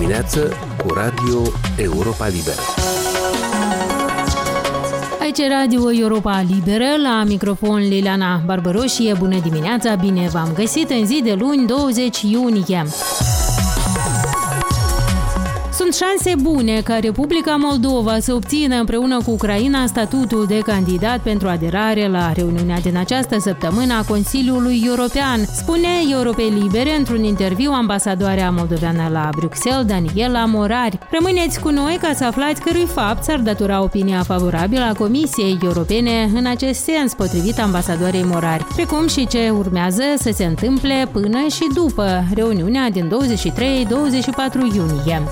dimineață cu Radio Europa Liberă. Aici Radio Europa Liberă, la microfon Liliana Barbăroșie. Bună dimineața, bine v-am găsit în zi de luni 20 iunie. Sunt șanse bune ca Republica Moldova să obțină împreună cu Ucraina statutul de candidat pentru aderare la reuniunea din această săptămână a Consiliului European, spune Europei Libere într-un interviu ambasadoarea moldoveană la Bruxelles, Daniela Morari. Rămâneți cu noi ca să aflați cărui fapt s-ar datura opinia favorabilă a Comisiei Europene în acest sens, potrivit ambasadoarei Morari, precum și ce urmează să se întâmple până și după reuniunea din 23-24 iunie.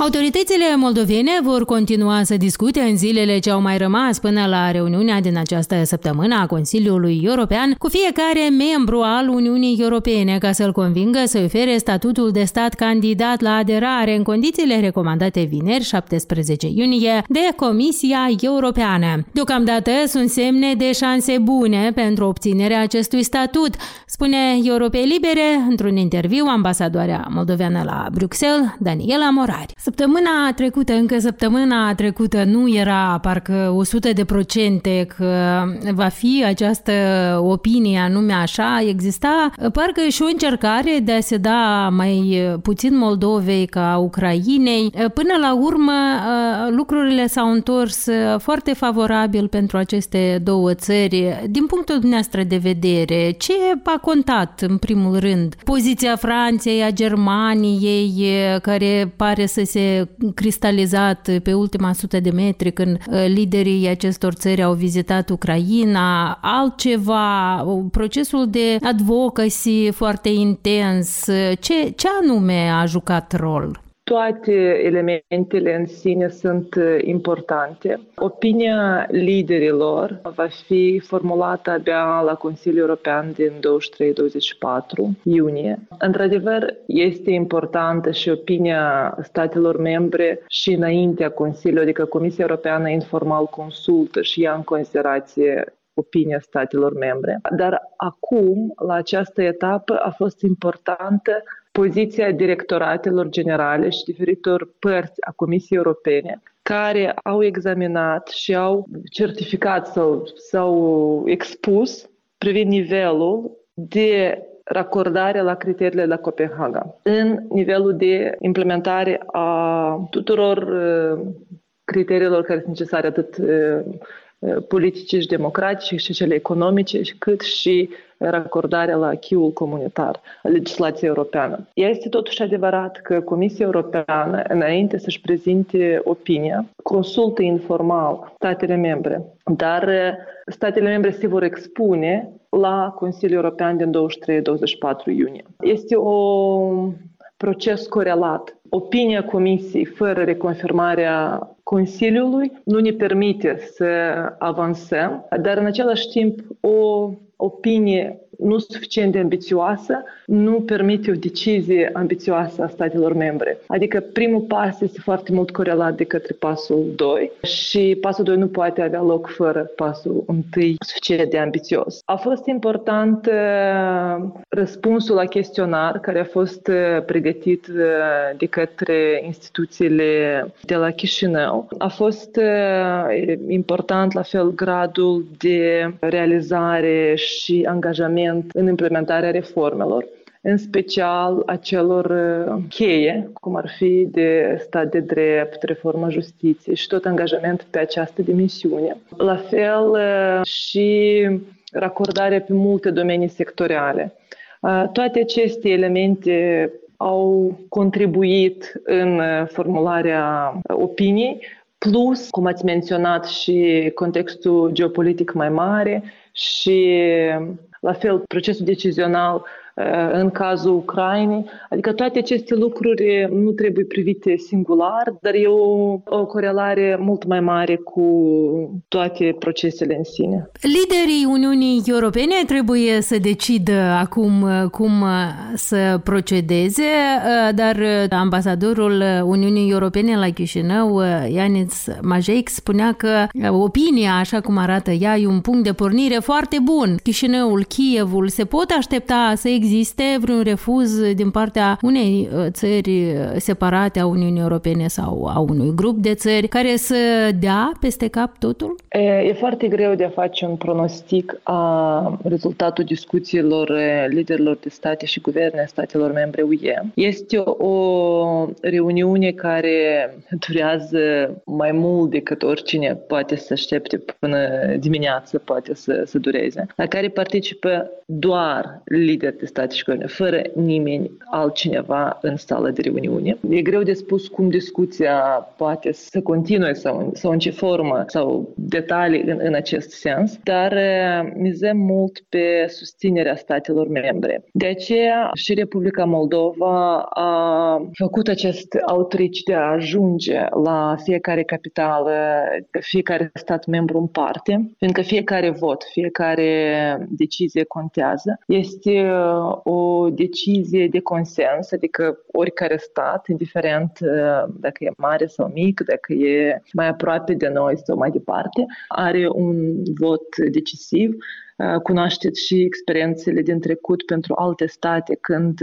Autoritățile moldovene vor continua să discute în zilele ce au mai rămas până la reuniunea din această săptămână a Consiliului European cu fiecare membru al Uniunii Europene ca să-l convingă să ofere statutul de stat candidat la aderare în condițiile recomandate vineri 17 iunie de Comisia Europeană. Deocamdată sunt semne de șanse bune pentru obținerea acestui statut, spune Europei Libere într-un interviu ambasadoarea moldoveană la Bruxelles, Daniela Morari. Săptămâna trecută, încă săptămâna trecută, nu era parcă 100 de procente că va fi această opinie anume așa. Exista parcă și o încercare de a se da mai puțin Moldovei ca Ucrainei. Până la urmă, lucrurile s-au întors foarte favorabil pentru aceste două țări. Din punctul dumneavoastră de vedere, ce a contat în primul rând? Poziția Franței, a Germaniei, care pare să se se cristalizat pe ultima sută de metri când uh, liderii acestor țări au vizitat Ucraina, altceva, procesul de advocacy foarte intens, ce, ce anume a jucat rol? Toate elementele în sine sunt uh, importante. Opinia liderilor va fi formulată abia la Consiliul European din 23-24 iunie. Într-adevăr, este importantă și opinia statelor membre și înaintea Consiliului, adică Comisia Europeană informal consultă și ia în considerație opinia statelor membre. Dar acum, la această etapă, a fost importantă poziția directoratelor generale și diferitor părți a Comisiei Europene care au examinat și au certificat sau, sau expus privind nivelul de racordare la criteriile la Copenhaga în nivelul de implementare a tuturor uh, criteriilor care sunt necesare atât uh, uh, politice și democratice și cele economice, cât și racordarea la chiul comunitar, legislația europeană. Este totuși adevărat că Comisia Europeană, înainte să-și prezinte opinia, consultă informal statele membre, dar uh, statele membre se vor expune la Consiliul European din 23-24 iunie. Este un proces corelat. Opinia Comisiei fără reconfirmarea Consiliului nu ne permite să avansăm, dar în același timp o opinie nu suficient de ambițioasă nu permite o decizie ambițioasă a statelor membre. Adică primul pas este foarte mult corelat de către pasul 2 și pasul 2 nu poate avea loc fără pasul 1 suficient de ambițios. A fost important uh, răspunsul la chestionar care a fost uh, pregătit uh, de către instituțiile de la Chișinău. A fost important la fel gradul de realizare și angajament eficient în implementarea reformelor, în special a celor uh, cheie, cum ar fi de stat de drept, reforma justiției și tot angajament pe această dimensiune. La fel uh, și racordarea pe multe domenii sectoriale. Uh, toate aceste elemente au contribuit în formularea opiniei, plus, cum ați menționat, și contextul geopolitic mai mare și la fel, procesul decizional Uh, în cazul Ucrainei. Adică toate aceste lucruri nu trebuie privite singular, dar e o, o corelare mult mai mare cu toate procesele în sine. Liderii Uniunii Europene trebuie să decidă acum uh, cum uh, să procedeze, dar ambasadorul Uniunii Europene la Chișinău, Ianis Majeic, spunea că opinia, așa cum arată ea, e un punct de pornire foarte bun. Chișinăul, Kievul se pot aștepta să existe existe vreun refuz din partea unei uh, țări separate a Uniunii Europene sau a unui grup de țări care să dea peste cap totul? E, e foarte greu de a face un pronostic a rezultatul discuțiilor liderilor de state și guverne statelor membre UE. Este o reuniune care durează mai mult decât oricine poate să aștepte până dimineață, poate să, să dureze, la care participă doar lideri de state și guverne, fără nimeni altcineva în sală de reuniune. E greu de spus cum discuția poate să continue sau, sau în ce formă sau detalii în, în acest sens, dar mizăm mult pe susținerea statelor membre. De aceea și Republica Moldova a făcut acest outreach de a ajunge la fiecare capitală, fiecare stat membru în parte, fiindcă fiecare vot, fiecare decizie contează. Este uh, o decizie de consens, adică oricare stat, indiferent uh, dacă e mare sau mic, dacă e mai aproape de noi sau mai departe, are un vot decisiv. Cunoașteți și experiențele din trecut pentru alte state când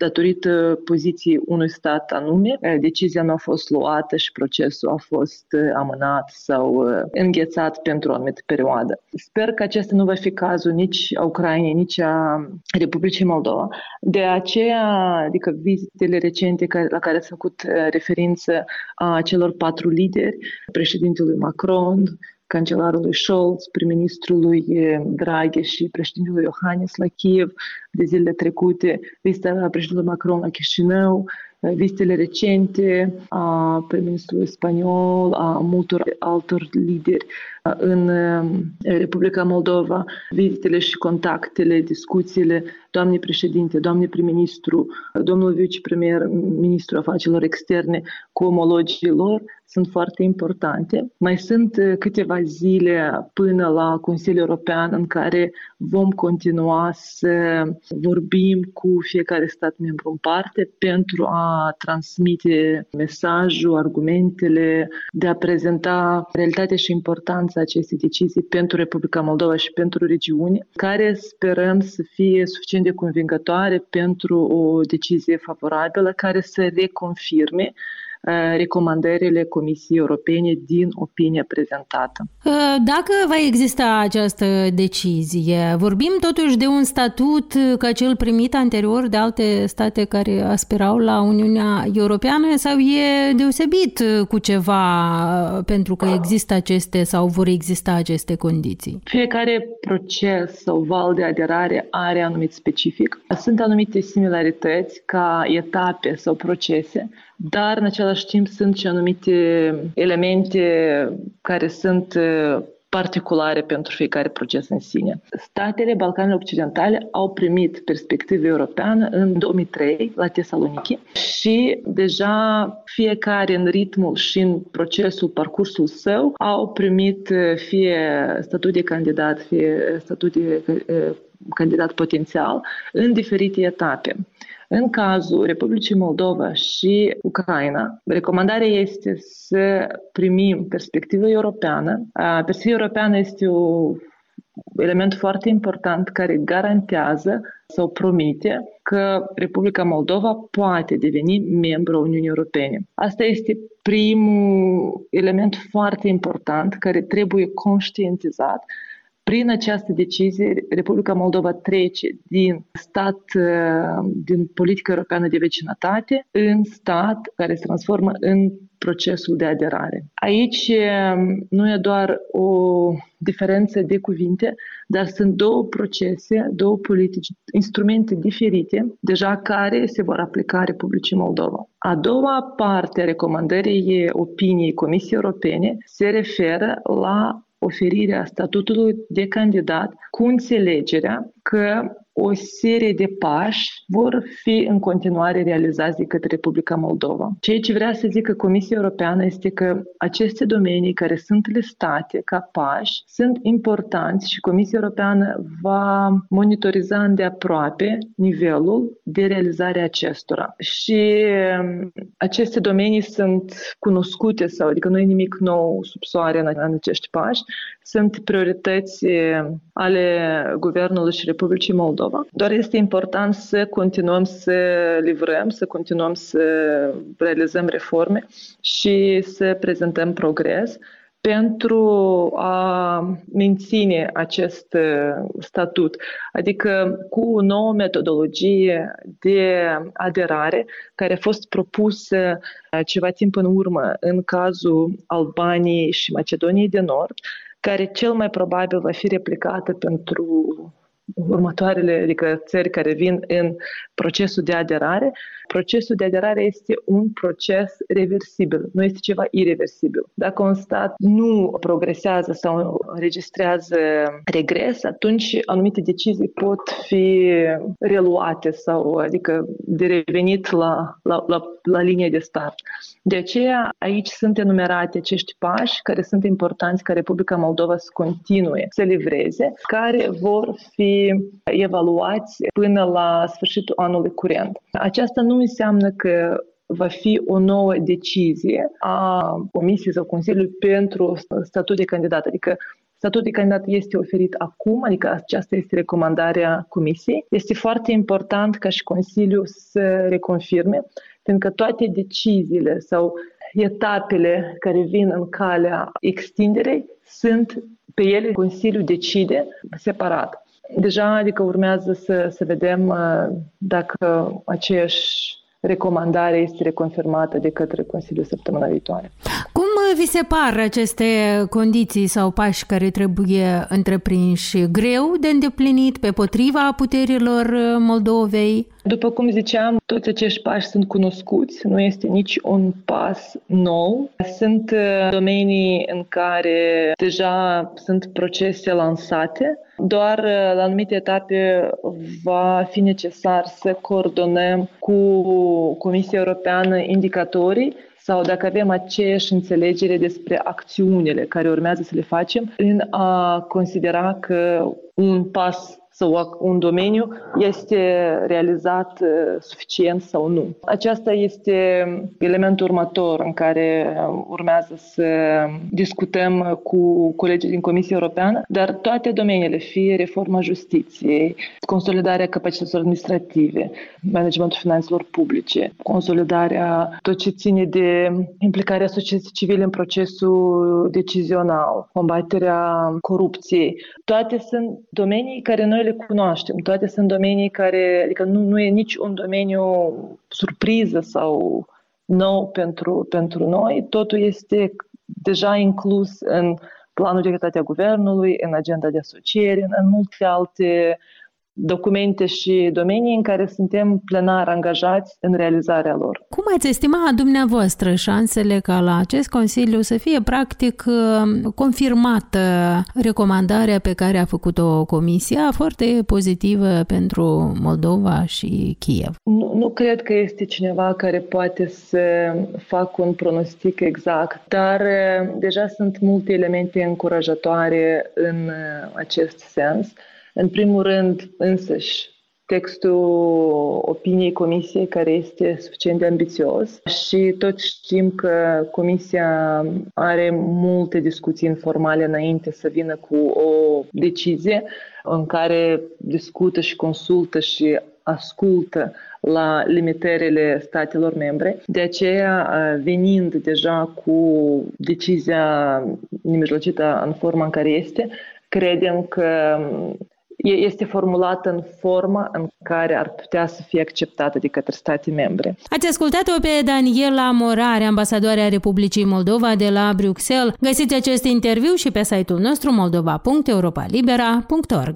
datorită poziției unui stat anume, decizia nu a fost luată și procesul a fost amânat sau înghețat pentru o anumită perioadă. Sper că acesta nu va fi cazul nici a Ucrainei, nici a Republicii Moldova. De aceea, adică vizitele recente la care s-a făcut referință a celor patru lideri, președintelui Macron, cancelarului Scholz, prim-ministrului Draghi și președintelui Iohannis la Kiev de zilele trecute, vizita președintelui Macron la Chișinău, vizitele recente a prim-ministrului spaniol, a multor altor lideri în Republica Moldova, vizitele și contactele, discuțiile doamnei președinte, doamnei prim-ministru, domnul vicepremier, ministru afacerilor externe cu omologii lor, sunt foarte importante. Mai sunt câteva zile până la Consiliul European în care vom continua să vorbim cu fiecare stat membru în parte pentru a transmite mesajul, argumentele, de a prezenta realitatea și importanța acestei decizii pentru Republica Moldova și pentru regiune, care sperăm să fie suficient de convingătoare pentru o decizie favorabilă care să reconfirme Uh, recomandările Comisiei Europene din opinia prezentată. Uh, dacă va exista această decizie, vorbim totuși de un statut ca cel primit anterior de alte state care aspirau la Uniunea Europeană sau e deosebit cu ceva pentru că există aceste sau vor exista aceste condiții? Fiecare proces sau val de aderare are anumit specific. Sunt anumite similarități ca etape sau procese dar în același timp sunt și anumite elemente care sunt particulare pentru fiecare proces în sine. Statele Balcanilor Occidentale au primit perspectivă europeană în 2003 la Tesaloniki și deja fiecare în ritmul și în procesul, parcursul său au primit fie statut de candidat, fie statut de candidat potențial în diferite etape. În cazul Republicii Moldova și Ucraina, recomandarea este să primim perspectivă europeană. Perspectiva europeană este un element foarte important care garantează sau promite că Republica Moldova poate deveni membru a Uniunii Europene. Asta este primul element foarte important care trebuie conștientizat prin această decizie, Republica Moldova trece din stat, uh, din politică europeană de vecinătate, în stat care se transformă în procesul de aderare. Aici um, nu e doar o diferență de cuvinte, dar sunt două procese, două politici, instrumente diferite, deja care se vor aplica Republicii Moldova. A doua parte a recomandării opiniei Comisiei Europene se referă la oferirea statutului de candidat cu înțelegerea că o serie de pași vor fi în continuare realizați de către Republica Moldova. Ceea ce vrea să zică Comisia Europeană este că aceste domenii care sunt listate ca pași sunt importanți și Comisia Europeană va monitoriza îndeaproape nivelul de realizare acestora. Și um, aceste domenii sunt cunoscute sau adică nu e nimic nou sub soare în, în acești pași, sunt priorități ale Guvernului și Republicii Moldova Moldova. Doar este important să continuăm să livrăm, să continuăm să realizăm reforme și să prezentăm progres pentru a menține acest uh, statut, adică cu o nouă metodologie de aderare care a fost propusă uh, ceva timp în urmă în cazul Albaniei și Macedoniei de Nord, care cel mai probabil va fi replicată pentru următoarele, adică țări care vin în procesul de aderare, procesul de aderare este un proces reversibil, nu este ceva irreversibil. Dacă un stat nu progresează sau înregistrează regres, atunci anumite decizii pot fi reluate sau adică de revenit la, la, la, la linie de start. De aceea aici sunt enumerate acești pași care sunt importanți ca Republica Moldova să continue să livreze, care vor fi evaluați până la sfârșitul anului curent. Aceasta nu înseamnă că va fi o nouă decizie a Comisiei sau Consiliului pentru statut de candidat. Adică Statutul de candidat este oferit acum, adică aceasta este recomandarea Comisiei. Este foarte important ca și Consiliul să reconfirme, pentru că toate deciziile sau etapele care vin în calea extinderei sunt pe ele Consiliul decide separat. Deja, adică urmează să, să vedem uh, dacă aceeași recomandare este reconfirmată de către Consiliul săptămâna viitoare. Cum vi se par aceste condiții sau pași care trebuie întreprinși greu de îndeplinit pe potriva puterilor Moldovei? După cum ziceam, toți acești pași sunt cunoscuți, nu este nici un pas nou. Sunt uh, domenii în care deja sunt procese lansate, doar uh, la anumite etape va fi necesar să coordonăm cu Comisia Europeană indicatorii sau dacă avem aceeași înțelegere despre acțiunile care urmează să le facem, în a considera că un pas sau un domeniu este realizat uh, suficient sau nu. Aceasta este elementul următor în care uh, urmează să discutăm cu colegii din Comisia Europeană, dar toate domeniile, fie reforma justiției, consolidarea capacităților administrative, managementul finanțelor publice, consolidarea tot ce ține de implicarea societății civile în procesul decizional, combaterea corupției, toate sunt domenii care noi le cunoaștem. Toate sunt domenii care, adică nu, nu e nici un domeniu surpriză sau nou pentru, pentru noi. Totul este deja inclus în planul de activitate a guvernului, în agenda de asociere, în multe alte documente și domenii în care suntem plenar angajați în realizarea lor. Cum ați estima dumneavoastră șansele ca la acest Consiliu să fie practic confirmată recomandarea pe care a făcut-o Comisia, foarte pozitivă pentru Moldova și Kiev? Nu, nu cred că este cineva care poate să facă un pronostic exact, dar deja sunt multe elemente încurajatoare în acest sens. În primul rând, însăși, textul opiniei comisiei care este suficient de ambițios și toți știm că comisia are multe discuții informale înainte să vină cu o decizie în care discută și consultă și ascultă la limitările statelor membre. De aceea, venind deja cu decizia nemijlocită în forma în care este, credem că este formulată în forma în care ar putea să fie acceptată de către state membre. Ați ascultat-o pe Daniela Morare, ambasadoarea Republicii Moldova de la Bruxelles. Găsiți acest interviu și pe site-ul nostru moldova.europalibera.org.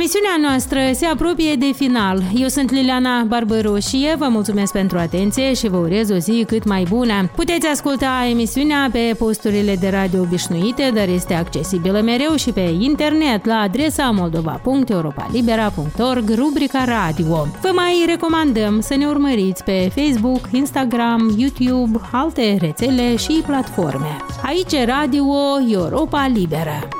Emisiunea noastră se apropie de final. Eu sunt Liliana Barbăroșie, vă mulțumesc pentru atenție și vă urez o zi cât mai bună. Puteți asculta emisiunea pe posturile de radio obișnuite, dar este accesibilă mereu și pe internet la adresa moldova.europalibera.org, rubrica radio. Vă mai recomandăm să ne urmăriți pe Facebook, Instagram, YouTube, alte rețele și platforme. Aici Radio Europa Liberă.